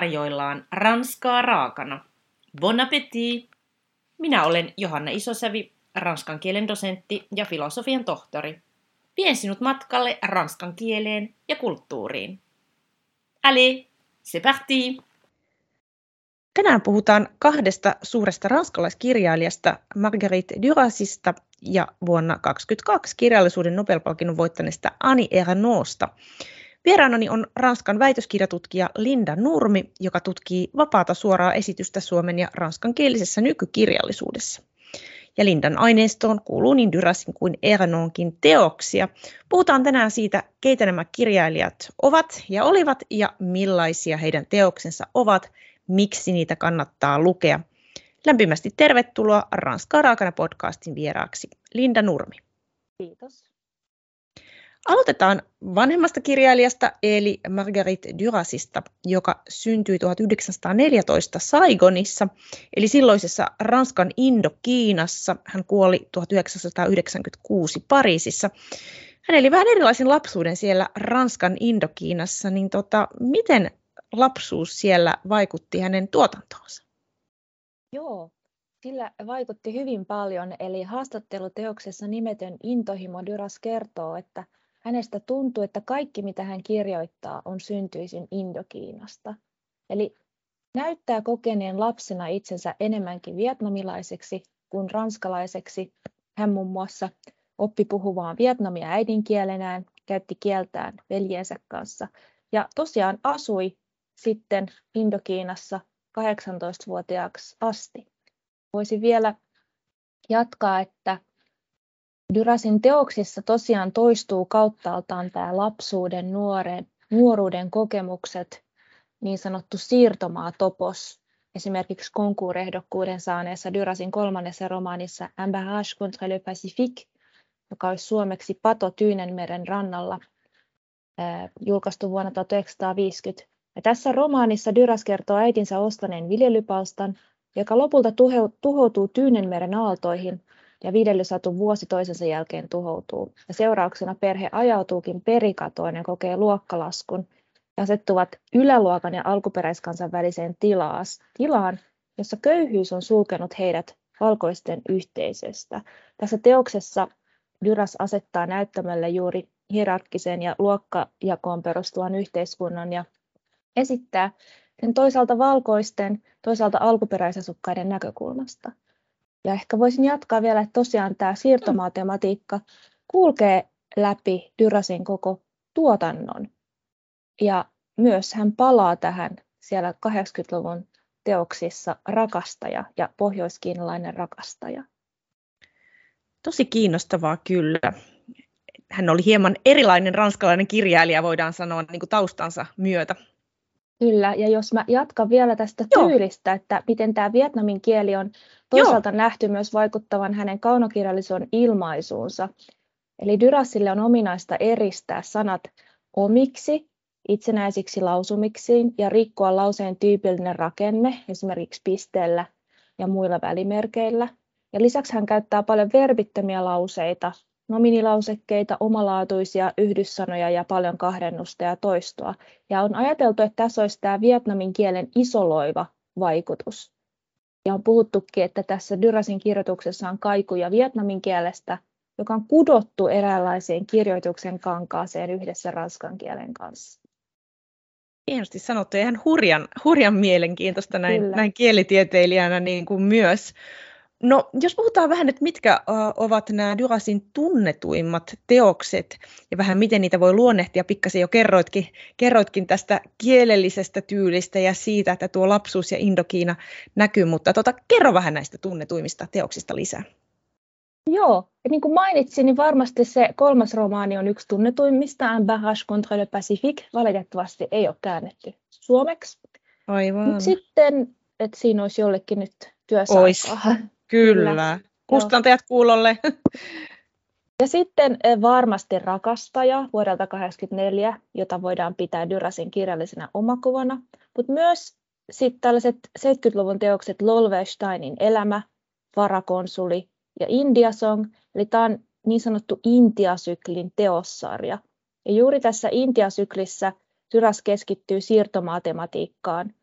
tarjoillaan ranskaa raakana. Bon appétit! Minä olen Johanna Isosävi, ranskan kielen dosentti ja filosofian tohtori. Vien sinut matkalle ranskan kieleen ja kulttuuriin. Allez, c'est parti! Tänään puhutaan kahdesta suuresta ranskalaiskirjailijasta, Marguerite Durasista ja vuonna 2022 kirjallisuuden Nobelpalkinnon voittaneesta Annie Ernauxsta. Vieraanani on Ranskan väitöskirjatutkija Linda Nurmi, joka tutkii vapaata suoraa esitystä suomen ja ranskankielisessä nykykirjallisuudessa. Ja Lindan aineistoon kuuluu niin Dyrasin kuin Ernonkin teoksia. Puhutaan tänään siitä, keitä nämä kirjailijat ovat ja olivat ja millaisia heidän teoksensa ovat, miksi niitä kannattaa lukea. Lämpimästi tervetuloa Ranskaa raakana podcastin vieraaksi Linda Nurmi. Kiitos. Aloitetaan vanhemmasta kirjailijasta eli Marguerite Durasista, joka syntyi 1914 Saigonissa, eli silloisessa Ranskan Indokiinassa. Hän kuoli 1996 Pariisissa. Hän eli vähän erilaisen lapsuuden siellä Ranskan Indokiinassa, niin tota, miten lapsuus siellä vaikutti hänen tuotantoonsa? Joo, sillä vaikutti hyvin paljon, eli haastatteluteoksessa nimetön intohimo Duras kertoo, että – Hänestä tuntuu, että kaikki mitä hän kirjoittaa on syntyisin Indokiinasta. Eli näyttää kokeneen lapsena itsensä enemmänkin vietnamilaiseksi kuin ranskalaiseksi. Hän muun muassa oppi puhumaan vietnamia äidinkielenään, käytti kieltään veljensä kanssa ja tosiaan asui sitten Indokiinassa 18-vuotiaaksi asti. Voisin vielä jatkaa, että Dyrasin teoksissa tosiaan toistuu kauttaaltaan tämä lapsuuden, nuoren, nuoruuden kokemukset, niin sanottu siirtomaatopos, esimerkiksi konkuurehdokkuuden saaneessa Dyrasin kolmannessa romaanissa Embarrage contre le Pacifique, joka olisi suomeksi Pato Tyynenmeren rannalla, julkaistu vuonna 1950. Ja tässä romaanissa Dyras kertoo äitinsä ostaneen viljelypalstan, joka lopulta tuhoutuu Tyynenmeren aaltoihin ja viljelysatu vuosi toisensa jälkeen tuhoutuu. Ja seurauksena perhe ajautuukin perikatoon ja kokee luokkalaskun ja asettuvat yläluokan ja alkuperäiskansan väliseen tilaas, tilaan, jossa köyhyys on sulkenut heidät valkoisten yhteisöstä. Tässä teoksessa Dyras asettaa näyttämälle juuri hierarkkisen ja luokkajakoon perustuvan yhteiskunnan ja esittää sen toisaalta valkoisten, toisaalta alkuperäisasukkaiden näkökulmasta. Ja ehkä voisin jatkaa vielä, että tosiaan tämä siirtomaatematiikka kulkee läpi Dyrasin koko tuotannon. Ja myös hän palaa tähän siellä 80-luvun teoksissa rakastaja ja pohjoiskiinalainen rakastaja. Tosi kiinnostavaa kyllä. Hän oli hieman erilainen ranskalainen kirjailija, voidaan sanoa niin kuin taustansa myötä. Kyllä, ja jos mä jatkan vielä tästä Joo. tyylistä, että miten tämä vietnamin kieli on toisaalta Joo. nähty myös vaikuttavan hänen kaunokirjallisuuden ilmaisuunsa. Eli Dyrasille on ominaista eristää sanat omiksi, itsenäisiksi lausumiksiin ja rikkoa lauseen tyypillinen rakenne, esimerkiksi pisteellä ja muilla välimerkeillä. Ja lisäksi hän käyttää paljon verbittömiä lauseita, nominilausekkeita, omalaatuisia yhdyssanoja ja paljon kahdennusta ja toistoa. Ja on ajateltu, että tässä olisi tämä vietnamin kielen isoloiva vaikutus. Ja on puhuttukin, että tässä Dyrasin kirjoituksessa on kaikuja vietnamin kielestä, joka on kudottu eräänlaiseen kirjoituksen kankaaseen yhdessä ranskan kielen kanssa. Hienosti sanottu ihan hurjan, hurjan mielenkiintoista näin, näin kielitieteilijänä niin kuin myös. No, jos puhutaan vähän, että mitkä ovat nämä Durasin tunnetuimmat teokset ja vähän miten niitä voi luonnehtia, pikkasen jo kerroitkin, kerroitkin tästä kielellisestä tyylistä ja siitä, että tuo lapsuus ja Indokiina näkyy, mutta tota, kerro vähän näistä tunnetuimmista teoksista lisää. Joo, ja niin kuin mainitsin, niin varmasti se kolmas romaani on yksi tunnetuimmista, Un barrage contre le Pacifique, valitettavasti ei ole käännetty suomeksi. Aivan. Mut sitten, että siinä olisi jollekin nyt työsaikaa. Ois. Kyllä. Kyllä. Kustantajat kuulolle. Ja sitten eh, varmasti Rakastaja vuodelta 1984, jota voidaan pitää Dyrasin kirjallisena omakuvana, mutta myös sitten tällaiset 70-luvun teokset Lolvesteinin elämä, Varakonsuli ja Indiasong, eli tämä on niin sanottu Intiasyklin teossarja. Ja juuri tässä Intiasyklissä Tyras keskittyy siirtomatematiikkaan,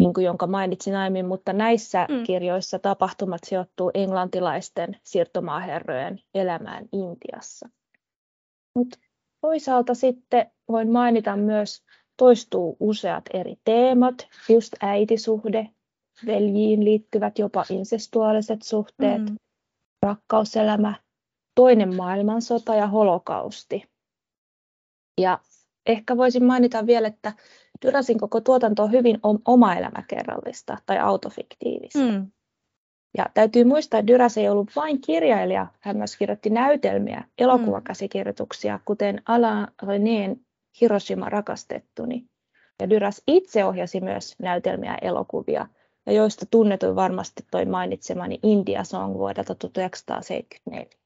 niin kuin jonka mainitsin aiemmin, mutta näissä mm. kirjoissa tapahtumat sijoittuu englantilaisten siirtomaaherrojen elämään Intiassa. Mutta toisaalta sitten voin mainita myös, toistuu useat eri teemat, just äitisuhde, veljiin liittyvät jopa insestuaaliset suhteet, mm. rakkauselämä, toinen maailmansota ja holokausti. Ja ehkä voisin mainita vielä, että Dyrasin koko tuotanto on hyvin oma elämäkerrallista tai autofiktiivista. Mm. Ja täytyy muistaa, että Dyras ei ollut vain kirjailija, hän myös kirjoitti näytelmiä, elokuvakäsikirjoituksia, kuten Alain Renén Hiroshima rakastettuni. Ja Dyras itse ohjasi myös näytelmiä ja elokuvia, ja joista tunnetuin varmasti toi mainitsemani India Song vuodelta 1974.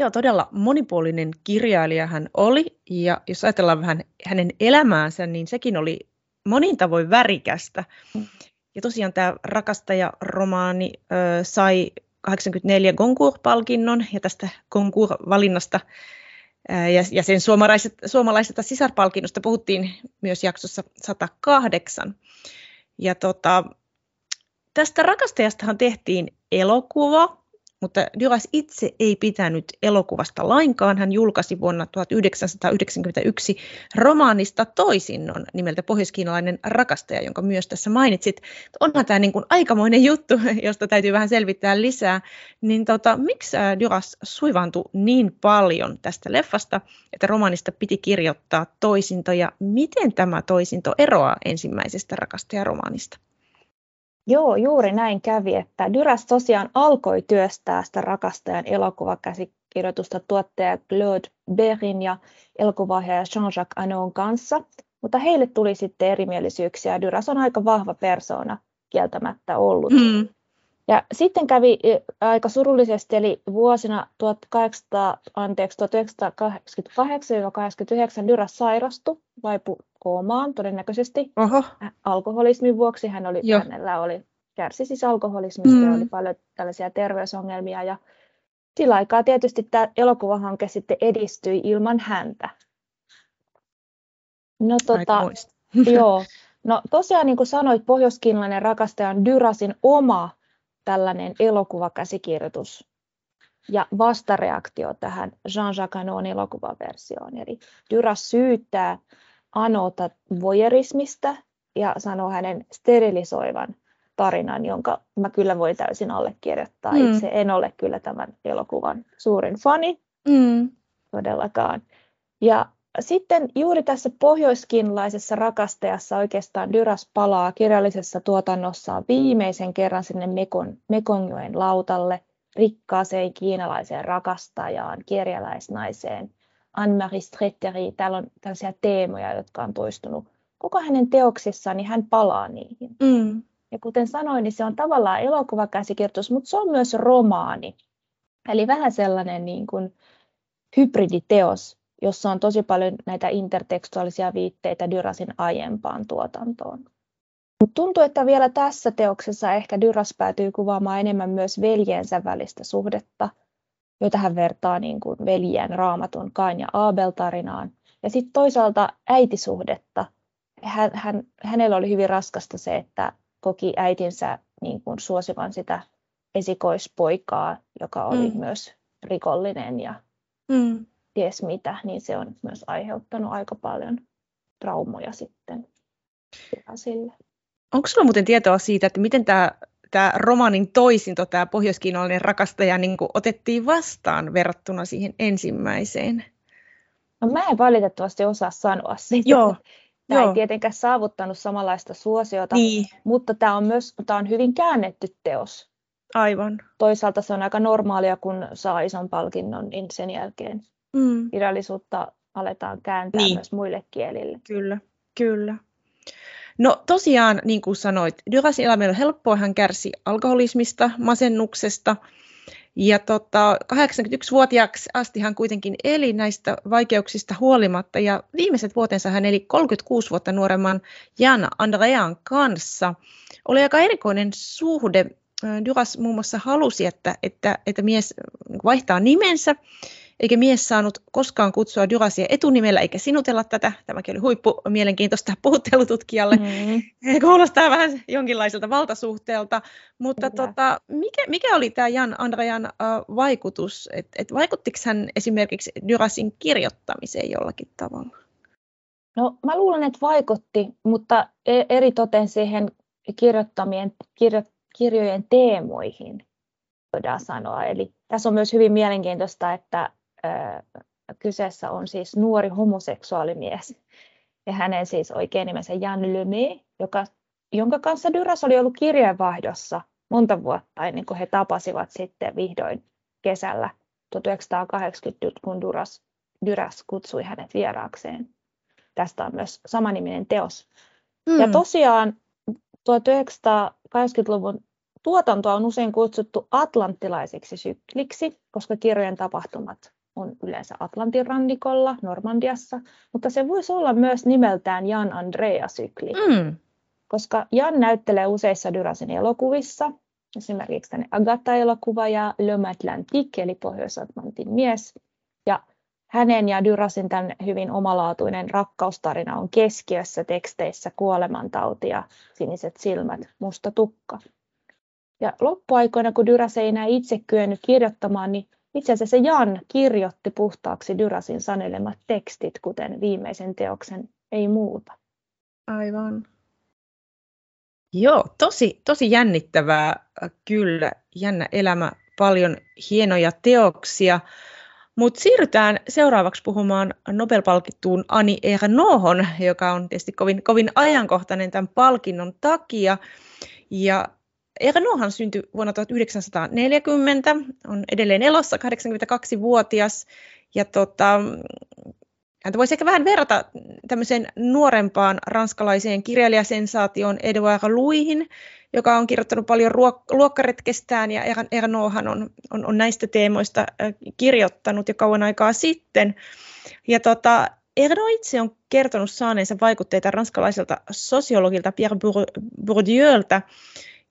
Joo, todella monipuolinen kirjailija hän oli, ja jos ajatellaan vähän hänen elämäänsä, niin sekin oli monin tavoin värikästä. Ja tosiaan tämä rakastaja-romaani ö, sai 84 Goncourt-palkinnon, ja tästä Goncourt-valinnasta ja, ja sen suomalaisesta sisarpalkinnosta puhuttiin myös jaksossa 108. Ja tota, tästä rakastajastahan tehtiin elokuva, mutta Duras itse ei pitänyt elokuvasta lainkaan. Hän julkaisi vuonna 1991 romaanista toisinnon nimeltä Pohjoiskiinalainen rakastaja, jonka myös tässä mainitsit. Onhan tämä niin kuin aikamoinen juttu, josta täytyy vähän selvittää lisää. Niin tota, miksi Duras suivantui niin paljon tästä leffasta, että romaanista piti kirjoittaa toisinto ja miten tämä toisinto eroaa ensimmäisestä rakastajaromaanista? Joo, juuri näin kävi, että Dyras tosiaan alkoi työstää sitä rakastajan elokuvakäsikirjoitusta tuottaja Claude Berin ja elokuvaohjaaja Jean-Jacques Anon kanssa, mutta heille tuli sitten erimielisyyksiä. Dyras on aika vahva persona kieltämättä ollut. Mm. Ja sitten kävi e, aika surullisesti, eli vuosina 1800, anteeksi, 1988-89 Dyras sairastui, vaipui koomaan todennäköisesti Oho. alkoholismin vuoksi. Hän oli, hänellä oli, kärsi siis alkoholismista mm. ja oli paljon tällaisia terveysongelmia. Ja sillä aikaa tietysti tämä elokuvahanke sitten edistyi ilman häntä. No, tota, joo. No tosiaan niin kuin sanoit, pohjoiskiinalainen rakastaja on Dyrasin oma tällainen elokuvakäsikirjoitus ja vastareaktio tähän Jean-Jacques Anon elokuvaversioon. Eli Dyras syyttää Anota voyerismista ja sanoo hänen sterilisoivan tarinan, jonka mä kyllä voin täysin allekirjoittaa. Mm. Itse en ole kyllä tämän elokuvan suurin fani, mm. todellakaan. Ja sitten juuri tässä pohjoiskinlaisessa rakastajassa oikeastaan Dyras palaa kirjallisessa tuotannossaan viimeisen kerran sinne Mekon, Mekonjoen lautalle rikkaaseen kiinalaiseen rakastajaan, kirjalaisnaiseen Anne-Marie Stretteri. Täällä on tällaisia teemoja, jotka on toistunut koko hänen teoksissaan, niin hän palaa niihin. Mm. Ja kuten sanoin, niin se on tavallaan elokuvakäsikirjoitus, mutta se on myös romaani. Eli vähän sellainen niin kuin hybriditeos, jossa on tosi paljon näitä intertekstuaalisia viitteitä Dyrasin aiempaan tuotantoon. Mutta tuntuu, että vielä tässä teoksessa ehkä Dyras päätyy kuvaamaan enemmän myös veljensä välistä suhdetta, joita hän vertaa niin kuin veljien raamatun Kain ja Abel tarinaan. Ja sitten toisaalta äitisuhdetta. Hän, hän, hänellä oli hyvin raskasta se, että koki äitinsä niin kuin suosivan sitä esikoispoikaa, joka oli mm. myös rikollinen ja mm ties mitä, niin se on myös aiheuttanut aika paljon traumoja sitten sille. Onko sinulla muuten tietoa siitä, että miten tämä, tämä romanin toisinto, tämä pohjoiskiinalainen rakastaja, niin otettiin vastaan verrattuna siihen ensimmäiseen? No, mä en valitettavasti osaa sanoa sitä. Joo. Tämä Joo. ei tietenkään saavuttanut samanlaista suosiota, niin. mutta tämä on myös tämä on hyvin käännetty teos. Aivan. Toisaalta se on aika normaalia, kun saa ison palkinnon, niin sen jälkeen mm. kirjallisuutta aletaan kääntää niin. myös muille kielille. Kyllä, kyllä. No tosiaan, niin kuin sanoit, Durasin elämä on helppoa, hän kärsi alkoholismista, masennuksesta, ja tota, 81-vuotiaaksi asti hän kuitenkin eli näistä vaikeuksista huolimatta, ja viimeiset vuotensa hän eli 36 vuotta nuoremman Jan Andrean kanssa. Oli aika erikoinen suhde. Duras muun muassa halusi, että, että, että mies vaihtaa nimensä, eikä mies saanut koskaan kutsua Durasia etunimellä eikä sinutella tätä. Tämäkin oli huippu mielenkiintoista puhuttelututkijalle. Mm. Kuulostaa vähän jonkinlaiselta valtasuhteelta, mutta tota, mikä, mikä oli tämä Jan Andrean uh, vaikutus? Et, et vaikuttiko hän esimerkiksi Durasin kirjoittamiseen jollakin tavalla? No mä luulen, että vaikutti, mutta e, eri toten siihen kirjoittamien, kirjo, kirjojen teemoihin voidaan sanoa. Eli tässä on myös hyvin mielenkiintoista, että kyseessä on siis nuori homoseksuaalimies ja hänen siis oikein nimensä Jan Lemay, joka, jonka kanssa Dyras oli ollut kirjeenvaihdossa monta vuotta ennen kuin he tapasivat sitten vihdoin kesällä 1980, kun Duras, Dyras kutsui hänet vieraakseen. Tästä on myös samaniminen teos. Mm. Ja tosiaan 1980-luvun tuotantoa on usein kutsuttu atlanttilaiseksi sykliksi, koska kirjojen tapahtumat on yleensä Atlantin rannikolla, Normandiassa, mutta se voisi olla myös nimeltään Jan Andrea-sykli, mm. koska Jan näyttelee useissa Dyrasin elokuvissa, esimerkiksi tänne Agatha-elokuva ja Le Atlantique, eli Pohjois-Atlantin mies, ja hänen ja Dyrasin tämän hyvin omalaatuinen rakkaustarina on keskiössä teksteissä kuolemantauti ja siniset silmät, musta tukka. Ja loppuaikoina, kun Dyras ei enää itse kyennyt kirjoittamaan, niin itse asiassa Jan kirjoitti puhtaaksi Dyrasin sanelemat tekstit, kuten viimeisen teoksen Ei muuta. Aivan. Joo, tosi, tosi jännittävää kyllä. Jännä elämä, paljon hienoja teoksia. Mutta siirrytään seuraavaksi puhumaan Nobel-palkittuun Ani Ernauhon, joka on tietysti kovin, kovin ajankohtainen tämän palkinnon takia. Ja Ernohan syntyi vuonna 1940, on edelleen elossa, 82-vuotias. Ja tota, häntä voisi ehkä vähän verrata tämmöiseen nuorempaan ranskalaiseen kirjailijasensaatioon Edouard Louihin, joka on kirjoittanut paljon luokkaretkestään ja Ernohan on, on, on näistä teemoista kirjoittanut jo kauan aikaa sitten. Ja tota, Erno itse on kertonut saaneensa vaikutteita ranskalaiselta sosiologilta Pierre Bourdieuilta,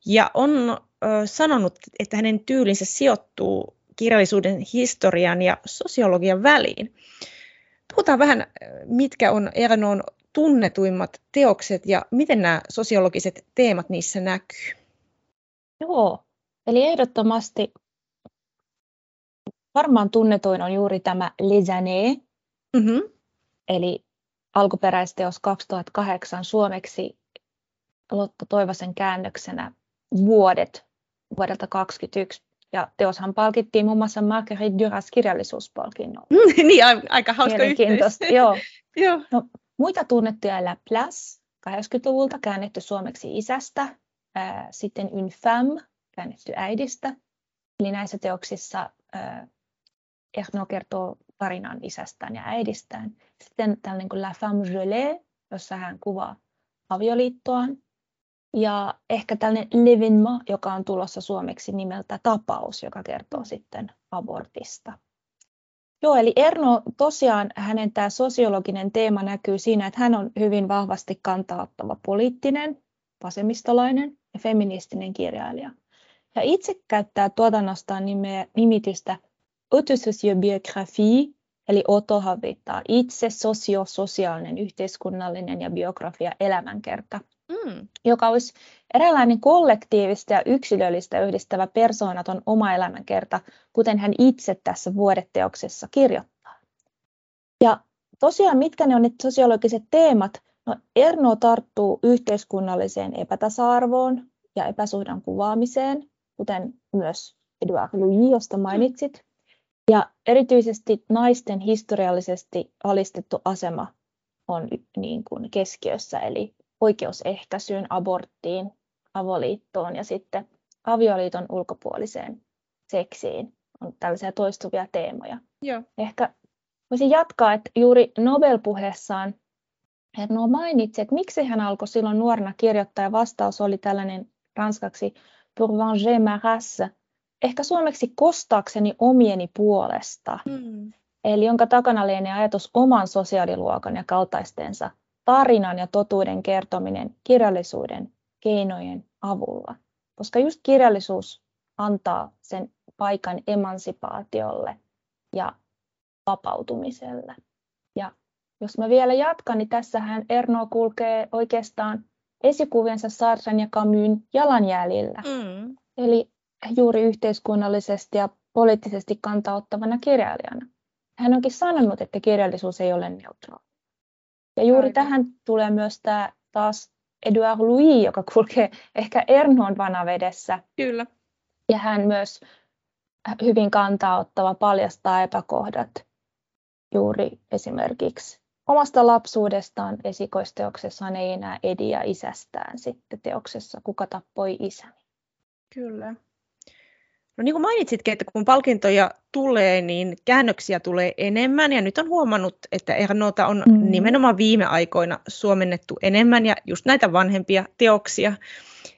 ja on ö, sanonut, että hänen tyylinsä sijoittuu kirjallisuuden historian ja sosiologian väliin. Puhutaan vähän, mitkä on Ernon tunnetuimmat teokset ja miten nämä sosiologiset teemat niissä näkyy. Joo, eli ehdottomasti varmaan tunnetuin on juuri tämä Les Années, mm-hmm. eli alkuperäisteos 2008 suomeksi Lotta Toivosen käännöksenä vuodet vuodelta 2021. Ja teoshan palkittiin muun muassa Marguerite Duras kirjallisuuspalkinnolla. niin, aika hauska yhteys. Joo. Joo. No, muita tunnettuja La Place 80-luvulta käännetty suomeksi isästä, ää, sitten Une Femme käännetty äidistä. Eli näissä teoksissa ää, Erno kertoo tarinan isästään ja äidistään. Sitten tällainen kuin La Femme Gelée, jossa hän kuvaa avioliittoaan ja ehkä tällainen Levinma, joka on tulossa suomeksi nimeltä Tapaus, joka kertoo sitten abortista. Joo, eli Erno tosiaan hänen tämä sosiologinen teema näkyy siinä, että hän on hyvin vahvasti kantauttava poliittinen, vasemmistolainen ja feministinen kirjailija. Ja itse käyttää tuotannostaan nimeä, nimitystä autosociobiographie, eli otohavittaa itse sosiososiaalinen, yhteiskunnallinen ja biografia elämänkerta mm. joka olisi eräänlainen kollektiivista ja yksilöllistä yhdistävä persoonaton oma elämänkerta, kuten hän itse tässä vuodeteoksessa kirjoittaa. Ja tosiaan, mitkä ne on ne sosiologiset teemat? No, Erno tarttuu yhteiskunnalliseen epätasa-arvoon ja epäsuhdan kuvaamiseen, kuten myös Edouard Louis, josta mainitsit. Ja erityisesti naisten historiallisesti alistettu asema on niin kuin keskiössä, eli oikeusehkäisyyn, aborttiin, avoliittoon ja sitten avioliiton ulkopuoliseen seksiin. On tällaisia toistuvia teemoja. Joo. Ehkä voisin jatkaa, että juuri Nobel-puheessaan Erno mainitsi, että miksi hän alkoi silloin nuorena kirjoittaa, ja vastaus oli tällainen ranskaksi pour venger ma race, ehkä suomeksi kostaakseni omieni puolesta, mm. eli jonka takana lienee ajatus oman sosiaaliluokan ja kaltaistensa tarinan ja totuuden kertominen kirjallisuuden keinojen avulla. Koska just kirjallisuus antaa sen paikan emansipaatiolle ja vapautumiselle. Ja jos mä vielä jatkan, niin tässähän Erno kulkee oikeastaan esikuviensa Sarsan ja Camusin jalanjäljillä. Mm. Eli juuri yhteiskunnallisesti ja poliittisesti kantauttavana kirjailijana. Hän onkin sanonut, että kirjallisuus ei ole neutraali. Ja juuri Aika. tähän tulee myös tämä taas Edouard Louis, joka kulkee ehkä Ernon vanavedessä. Kyllä. Ja hän myös hyvin kantaa ottava paljastaa epäkohdat juuri esimerkiksi omasta lapsuudestaan esikoisteoksessaan ei enää ediä isästään sitten teoksessa Kuka tappoi isäni. Kyllä. No niin kuin mainitsitkin, että kun palkintoja tulee, niin käännöksiä tulee enemmän ja nyt on huomannut, että Ernota on mm. nimenomaan viime aikoina suomennettu enemmän ja just näitä vanhempia teoksia.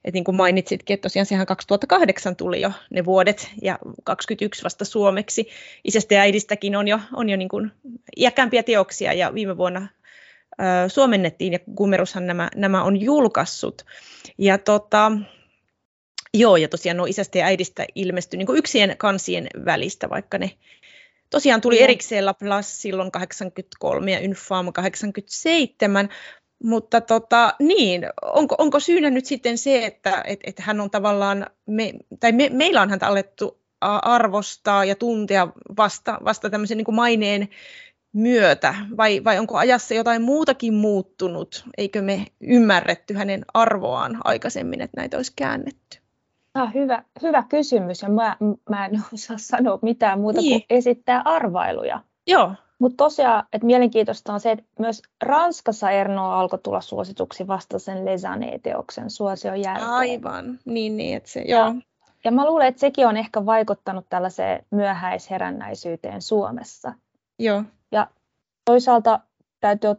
Et niin kuin mainitsitkin, että tosiaan sehän 2008 tuli jo ne vuodet ja 21 vasta suomeksi. Isästä ja äidistäkin on jo, on jo niin kuin iäkkäämpiä teoksia ja viime vuonna ö, suomennettiin ja Kumerushan nämä, nämä on julkaissut. Ja tota, Joo, ja tosiaan nuo isästä ja äidistä ilmestyi niin yksien kansien välistä, vaikka ne tosiaan tuli erikseen Laplace silloin 83 ja Infam 87, mutta tota, niin, onko, onko syynä nyt sitten se, että et, et hän on tavallaan, me, tai me, meillä on häntä alettu arvostaa ja tuntea vasta, vasta tämmöisen niin kuin maineen myötä, vai, vai onko ajassa jotain muutakin muuttunut? Eikö me ymmärretty hänen arvoaan aikaisemmin, että näitä olisi käännetty? Tämä on hyvä, hyvä kysymys ja mä, mä en osaa sanoa mitään muuta niin. kuin esittää arvailuja. Joo. Mutta tosiaan, että mielenkiintoista on se, että myös Ranskassa Erno alkoi tulla suosituksi vasta sen Lesané-teoksen suosion jälkeen. Aivan, niin, niin että se, joo. Ja, ja mä luulen, että sekin on ehkä vaikuttanut tällaiseen myöhäisherännäisyyteen Suomessa. Joo. Ja toisaalta täytyy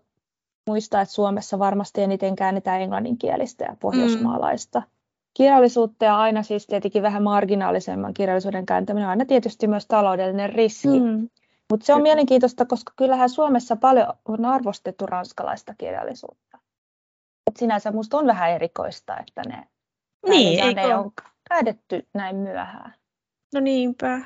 muistaa, että Suomessa varmasti eniten käännetään englanninkielistä ja pohjoismaalaista. Mm kirjallisuutta ja aina siis tietenkin vähän marginaalisemman kirjallisuuden kääntäminen on aina tietysti myös taloudellinen riski. Mm. Mutta se on mielenkiintoista, koska kyllähän Suomessa paljon on arvostettu ranskalaista kirjallisuutta. Et sinänsä minusta on vähän erikoista, että ne, niin, ne on päädetty näin myöhään. No niinpä.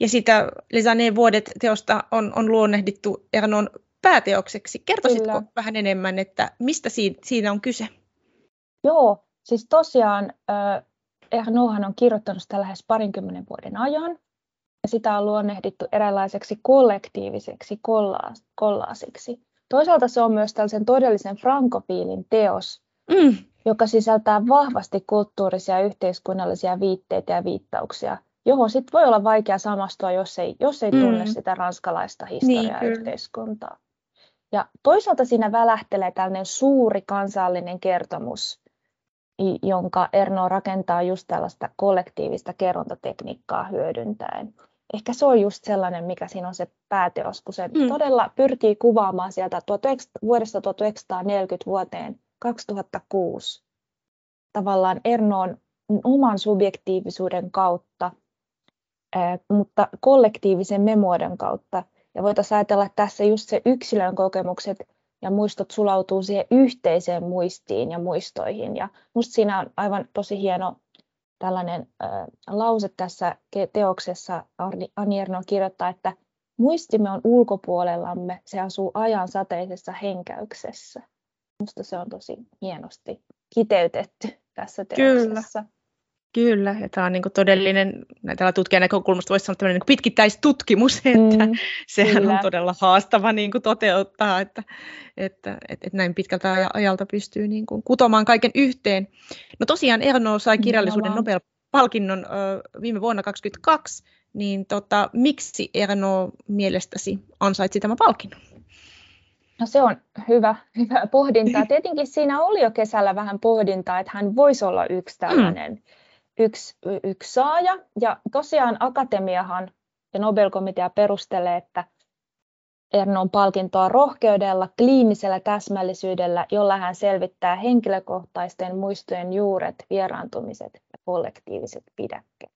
Ja sitä Lesaneen vuodet teosta on, on luonnehdittu Ernon pääteokseksi. Kertoisitko Kyllä. vähän enemmän, että mistä siinä on kyse? Joo, Siis tosiaan Ernohan on kirjoittanut sitä lähes parinkymmenen vuoden ajan. Ja sitä on luonnehdittu eräänlaiseksi kollektiiviseksi kollaasiksi. Toisaalta se on myös tällaisen todellisen frankofiilin teos, mm. joka sisältää vahvasti kulttuurisia ja yhteiskunnallisia viitteitä ja viittauksia, johon sitten voi olla vaikea samastua, jos ei, jos ei tunne mm. sitä ranskalaista historiaa niin, ja yhteiskuntaa. Ja toisaalta siinä välähtelee tällainen suuri kansallinen kertomus, jonka Erno rakentaa just tällaista kollektiivista kerrontatekniikkaa hyödyntäen. Ehkä se on just sellainen, mikä siinä on se pääteos, kun se mm. todella pyrkii kuvaamaan sieltä 19, vuodesta 1940 vuoteen 2006 tavallaan Ernoon oman subjektiivisuuden kautta, mutta kollektiivisen memoiden kautta. Ja voitaisiin ajatella, että tässä just se yksilön kokemukset ja muistot sulautuu siihen yhteiseen muistiin ja muistoihin. Ja musta siinä on aivan tosi hieno tällainen äh, lause tässä teoksessa. Arni Erno kirjoittaa, että muistimme on ulkopuolellamme, se asuu ajan sateisessa henkäyksessä. Musta se on tosi hienosti kiteytetty tässä teoksessa. Kyllä. Kyllä, ja tämä on niin todellinen, tällä tutkijan näkökulmasta voisi sanoa niin pitkittäistutkimus, että mm, sehän kyllä. on todella haastava niin toteuttaa, että, että, että, että näin pitkältä ajalta pystyy niin kuin kutomaan kaiken yhteen. No tosiaan Erno sai kirjallisuuden Nobel-palkinnon ö, viime vuonna 2022, niin tota, miksi Erno mielestäsi ansaitsi tämän palkinnon? No se on hyvä, hyvä pohdinta. Tietenkin siinä oli jo kesällä vähän pohdintaa, että hän voisi olla yksi tällainen mm yksi, yksi saaja. Ja tosiaan akatemiahan ja Nobelkomitea perustelee, että Ernon palkintoa rohkeudella, kliinisellä täsmällisyydellä, jolla hän selvittää henkilökohtaisten muistojen juuret, vieraantumiset ja kollektiiviset pidäkkeet.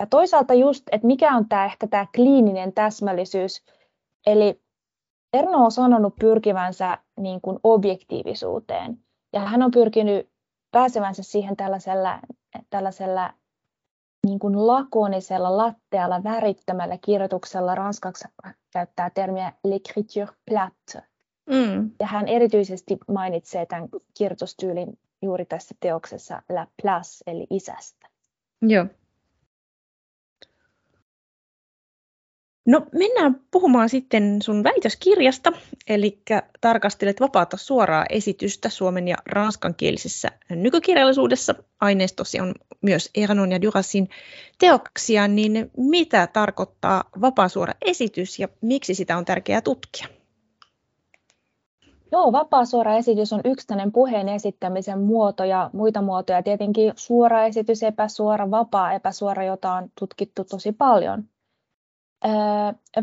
Ja toisaalta just, että mikä on tämä ehkä tämä kliininen täsmällisyys, eli Erno on sanonut pyrkivänsä niin kuin objektiivisuuteen, ja hän on pyrkinyt pääsevänsä siihen tällaisella, tällaisella niin kuin lakonisella, lattealla, värittömällä kirjoituksella. Ranskaksi käyttää termiä l'écriture plate. Mm. Ja hän erityisesti mainitsee tämän kirjoitustyylin juuri tässä teoksessa La Place, eli isästä. Joo. No mennään puhumaan sitten sun väitöskirjasta, eli tarkastelet vapaata suoraa esitystä suomen ja ranskankielisessä nykykirjallisuudessa. Aineistossa on myös Ernon ja Durasin teoksia, niin mitä tarkoittaa vapaa suora esitys ja miksi sitä on tärkeää tutkia? Joo, vapaa suora esitys on yksittäinen puheen esittämisen muoto ja muita muotoja. Tietenkin suora esitys, epäsuora, vapaa epäsuora, jota on tutkittu tosi paljon.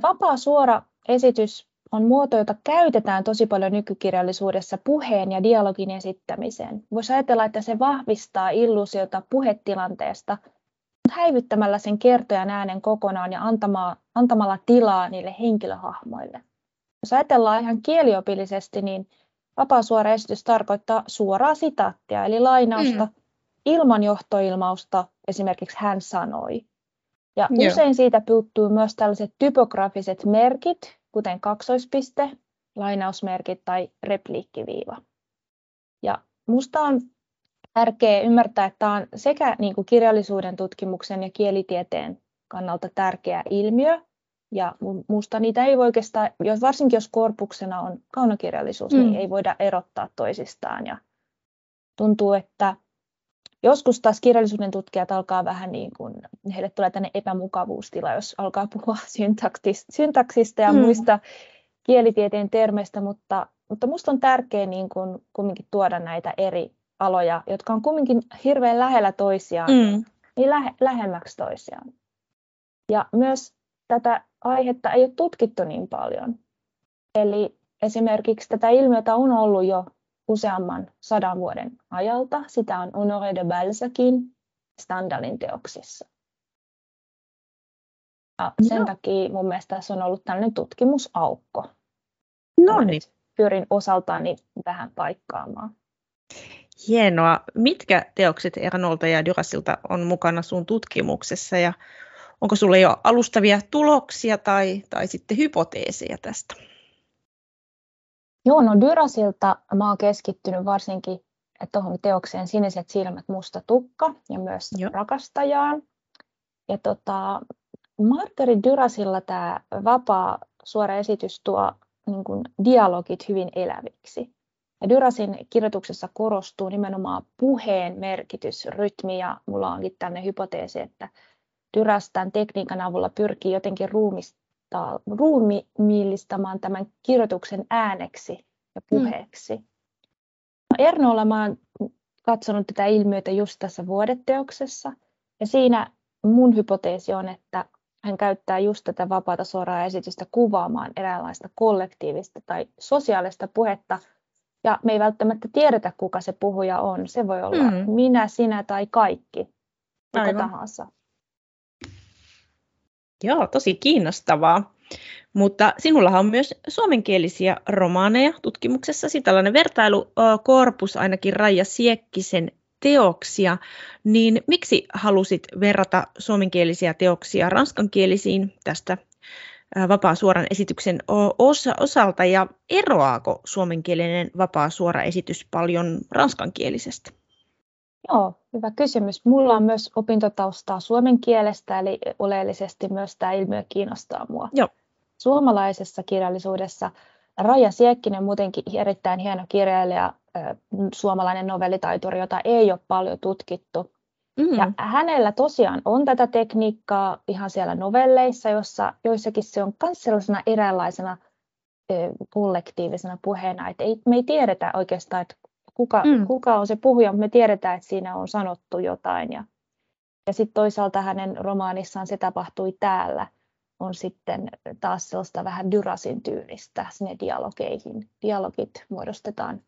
Vapaa suora esitys on muoto, jota käytetään tosi paljon nykykirjallisuudessa puheen ja dialogin esittämiseen. Voisi ajatella, että se vahvistaa illuusiota puhetilanteesta, häivyttämällä sen kertojan äänen kokonaan ja antamalla tilaa niille henkilöhahmoille. Jos ajatellaan ihan kieliopillisesti, niin vapaa-suora esitys tarkoittaa suoraa sitaattia, eli lainausta mm. ilman johtoilmausta, esimerkiksi hän sanoi. Ja Joo. usein siitä puuttuu myös tällaiset typografiset merkit, kuten kaksoispiste, lainausmerkit tai repliikkiviiva. Ja minusta on tärkeää ymmärtää, että tämä on sekä niin kuin kirjallisuuden tutkimuksen ja kielitieteen kannalta tärkeä ilmiö, ja minusta niitä ei voi oikeastaan, varsinkin jos korpuksena on kaunokirjallisuus, niin mm. niin ei voida erottaa toisistaan. Ja tuntuu, että joskus taas kirjallisuuden tutkijat alkaa vähän niin kuin, heille tulee tänne epämukavuustila, jos alkaa puhua syntaksista ja mm. muista kielitieteen termeistä, mutta, mutta minusta on tärkeää niin kuin kumminkin tuoda näitä eri aloja, jotka on kumminkin hirveän lähellä toisiaan, mm. niin lähe, lähemmäksi toisiaan. Ja myös tätä aihetta ei ole tutkittu niin paljon. Eli esimerkiksi tätä ilmiötä on ollut jo useamman sadan vuoden ajalta. Sitä on Honoré de Balzacin Standalin teoksissa. Ja sen no. takia mun mielestä tässä on ollut tällainen tutkimusaukko. No niin. Pyrin osaltani vähän paikkaamaan. Hienoa. Mitkä teokset Eranolta ja Dyrasilta on mukana sun tutkimuksessa ja onko sulla jo alustavia tuloksia tai, tai sitten hypoteeseja tästä? Joo, no Dyrasilta mä oon keskittynyt varsinkin tuohon teokseen Siniset silmät, musta tukka ja myös Joo. rakastajaan. Ja tota, Margaret Dyrasilla tämä vapaa suora esitys tuo niin kuin dialogit hyvin eläviksi. Ja Dyrasin kirjoituksessa korostuu nimenomaan puheen merkitys, rytmi ja mulla onkin tämmöinen hypoteesi, että Dyras tämän tekniikan avulla pyrkii jotenkin ruumistaa, ruumiillistamaan tämän kirjoituksen ääneksi ja mm. puheeksi. Mm. Ernolla mä oon katsonut tätä ilmiötä just tässä vuodeteoksessa. Ja siinä mun hypoteesi on, että hän käyttää just tätä vapaata suoraa esitystä kuvaamaan eräänlaista kollektiivista tai sosiaalista puhetta. Ja me ei välttämättä tiedetä, kuka se puhuja on. Se voi olla mm. minä, sinä tai kaikki. Kuka tahansa. Joo, tosi kiinnostavaa. Mutta sinullahan on myös suomenkielisiä romaaneja tutkimuksessa, tällainen vertailukorpus ainakin Raija Siekkisen teoksia, niin miksi halusit verrata suomenkielisiä teoksia ranskankielisiin tästä vapaa suoran esityksen osalta ja eroaako suomenkielinen vapaa suora esitys paljon ranskankielisestä? Joo, hyvä kysymys. Mulla on myös opintotaustaa suomen kielestä, eli oleellisesti myös tämä ilmiö kiinnostaa mua. Joo. Suomalaisessa kirjallisuudessa Raija Siekkinen muutenkin erittäin hieno kirjailija, suomalainen novellitaituri, jota ei ole paljon tutkittu. Mm. Ja hänellä tosiaan on tätä tekniikkaa ihan siellä novelleissa, jossa joissakin se on myös sellaisena eräänlaisena kollektiivisena puheena, että ei, me ei tiedetä oikeastaan, että kuka, mm. kuka on se puhuja, mutta me tiedetään, että siinä on sanottu jotain. Ja, ja sitten toisaalta hänen romaanissaan se tapahtui täällä on sitten taas sellaista vähän Dyrasin tyylistä sinne dialogeihin. Dialogit muodostetaan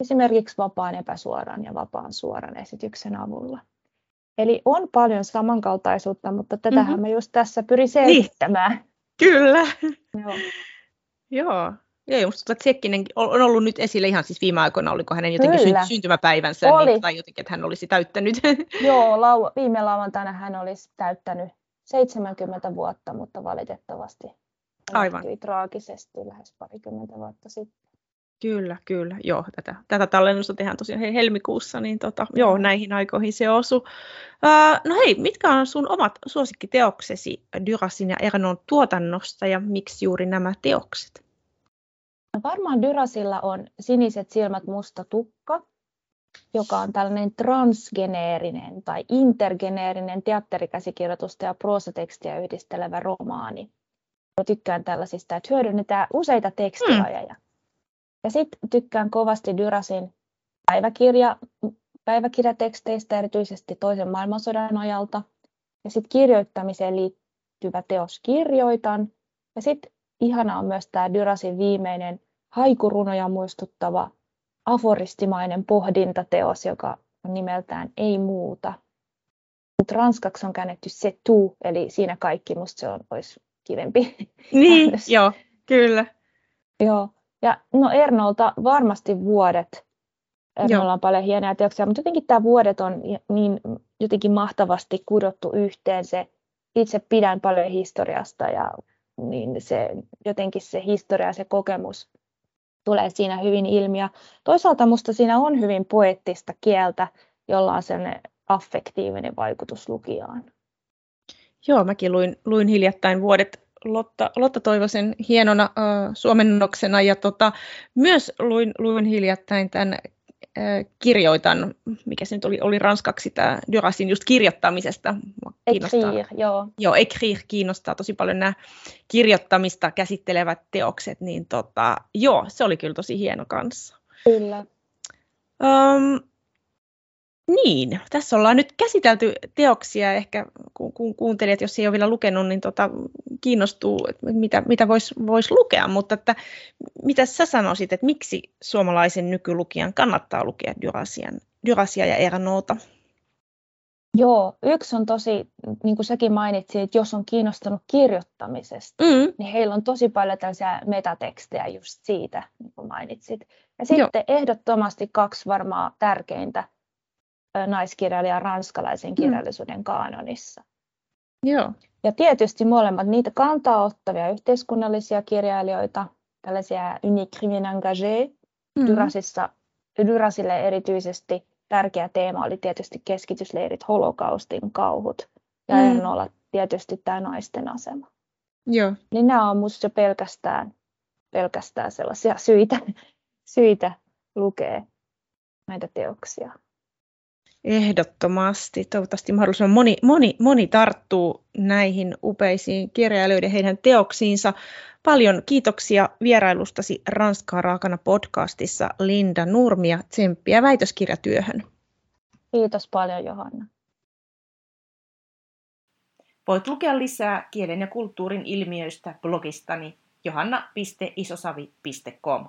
esimerkiksi vapaan epäsuoran ja vapaan suoran esityksen avulla. Eli on paljon samankaltaisuutta, mutta tätähän mm-hmm. mä just tässä pyrin niin. selittämään. Niin. Kyllä. Joo. Joo. Joo, musta tuntuu, että Sekkinen on ollut nyt esille ihan siis viime aikoina, oliko hänen jotenkin Kyllä. syntymäpäivänsä, oli. Niin, tai jotenkin, että hän olisi täyttänyt. Joo, lau- viime lauantaina hän olisi täyttänyt 70 vuotta, mutta valitettavasti Aivan. traagisesti lähes parikymmentä vuotta sitten. Kyllä, kyllä. Joo, tätä, tätä tallennusta tehdään tosiaan helmikuussa, niin tota, joo, näihin aikoihin se osu. Uh, no hei, mitkä on sun omat suosikkiteoksesi Dyrasin ja Ernon tuotannosta ja miksi juuri nämä teokset? No varmaan Dyrasilla on Siniset silmät, musta tukka, joka on tällainen transgeneerinen tai intergeneerinen teatterikäsikirjoitusta ja proosatekstiä yhdistelevä romaani. Mä tykkään tällaisista, että hyödynnetään useita tekstilajeja. Hmm. Ja sitten tykkään kovasti Dyrasin päiväkirja, päiväkirjateksteistä, erityisesti toisen maailmansodan ajalta. Ja sitten kirjoittamiseen liittyvä teos Kirjoitan. Ja sitten ihana on myös tämä Dyrasin viimeinen haikurunoja muistuttava aforistimainen pohdintateos, joka on nimeltään Ei muuta. Mutta ranskaksi on käännetty se tu, eli siinä kaikki, musta se on, olisi kivempi. Niin, joo, kyllä. Joo, ja no Ernolta varmasti vuodet. Ernolla on paljon hienoja teoksia, mutta jotenkin tämä vuodet on niin jotenkin mahtavasti kudottu yhteen. Se, itse pidän paljon historiasta ja niin se, jotenkin se historia ja se kokemus tulee siinä hyvin ilmi. Ja toisaalta minusta siinä on hyvin poettista kieltä, jolla on sellainen affektiivinen vaikutus lukijaan. Joo, mäkin luin, luin hiljattain vuodet Lotta, Lotta Toivosen hienona äh, suomennoksena ja tota, myös luin, luin hiljattain tämän kirjoitan, mikä se nyt oli, oli ranskaksi tämä Durasin just kirjoittamisesta. Écrire, joo. Joo, écrire kiinnostaa tosi paljon nämä kirjoittamista käsittelevät teokset, niin tota, joo, se oli kyllä tosi hieno kanssa. Kyllä. Um, niin, tässä ollaan nyt käsitelty teoksia, ehkä kun, kun kuuntelijat, jos ei ole vielä lukenut, niin tota, kiinnostuu, että mitä, mitä voisi vois lukea, mutta että, mitä sä sanoisit, että miksi suomalaisen nykylukijan kannattaa lukea Dyrasian, Dyrasia ja Ernoota? Joo, yksi on tosi, niin kuin säkin mainitsit, että jos on kiinnostunut kirjoittamisesta, mm. niin heillä on tosi paljon tällaisia metatekstejä just siitä, niin kuin mainitsit. Ja sitten Joo. ehdottomasti kaksi varmaa tärkeintä naiskirjailija ranskalaisen mm. kirjallisuuden kaanonissa. Joo. Ja tietysti molemmat niitä kantaa ottavia yhteiskunnallisia kirjailijoita, tällaisia unicrimin engagé. Mm-hmm. Dyrasissa, Dyrasille erityisesti tärkeä teema oli tietysti keskitysleirit, holokaustin kauhut ja mm. Ernolla tietysti tämä naisten asema. Joo. Niin nämä on minusta pelkästään, pelkästään sellaisia syitä, syitä lukea näitä teoksia. Ehdottomasti. Toivottavasti mahdollisimman moni, moni, moni tarttuu näihin upeisiin kirjailijoiden heidän teoksiinsa. Paljon kiitoksia vierailustasi Ranskaa raakana podcastissa Linda Nurmi ja tsemppiä väitöskirjatyöhön. Kiitos paljon Johanna. Voit lukea lisää kielen ja kulttuurin ilmiöistä blogistani johanna.isosavi.com.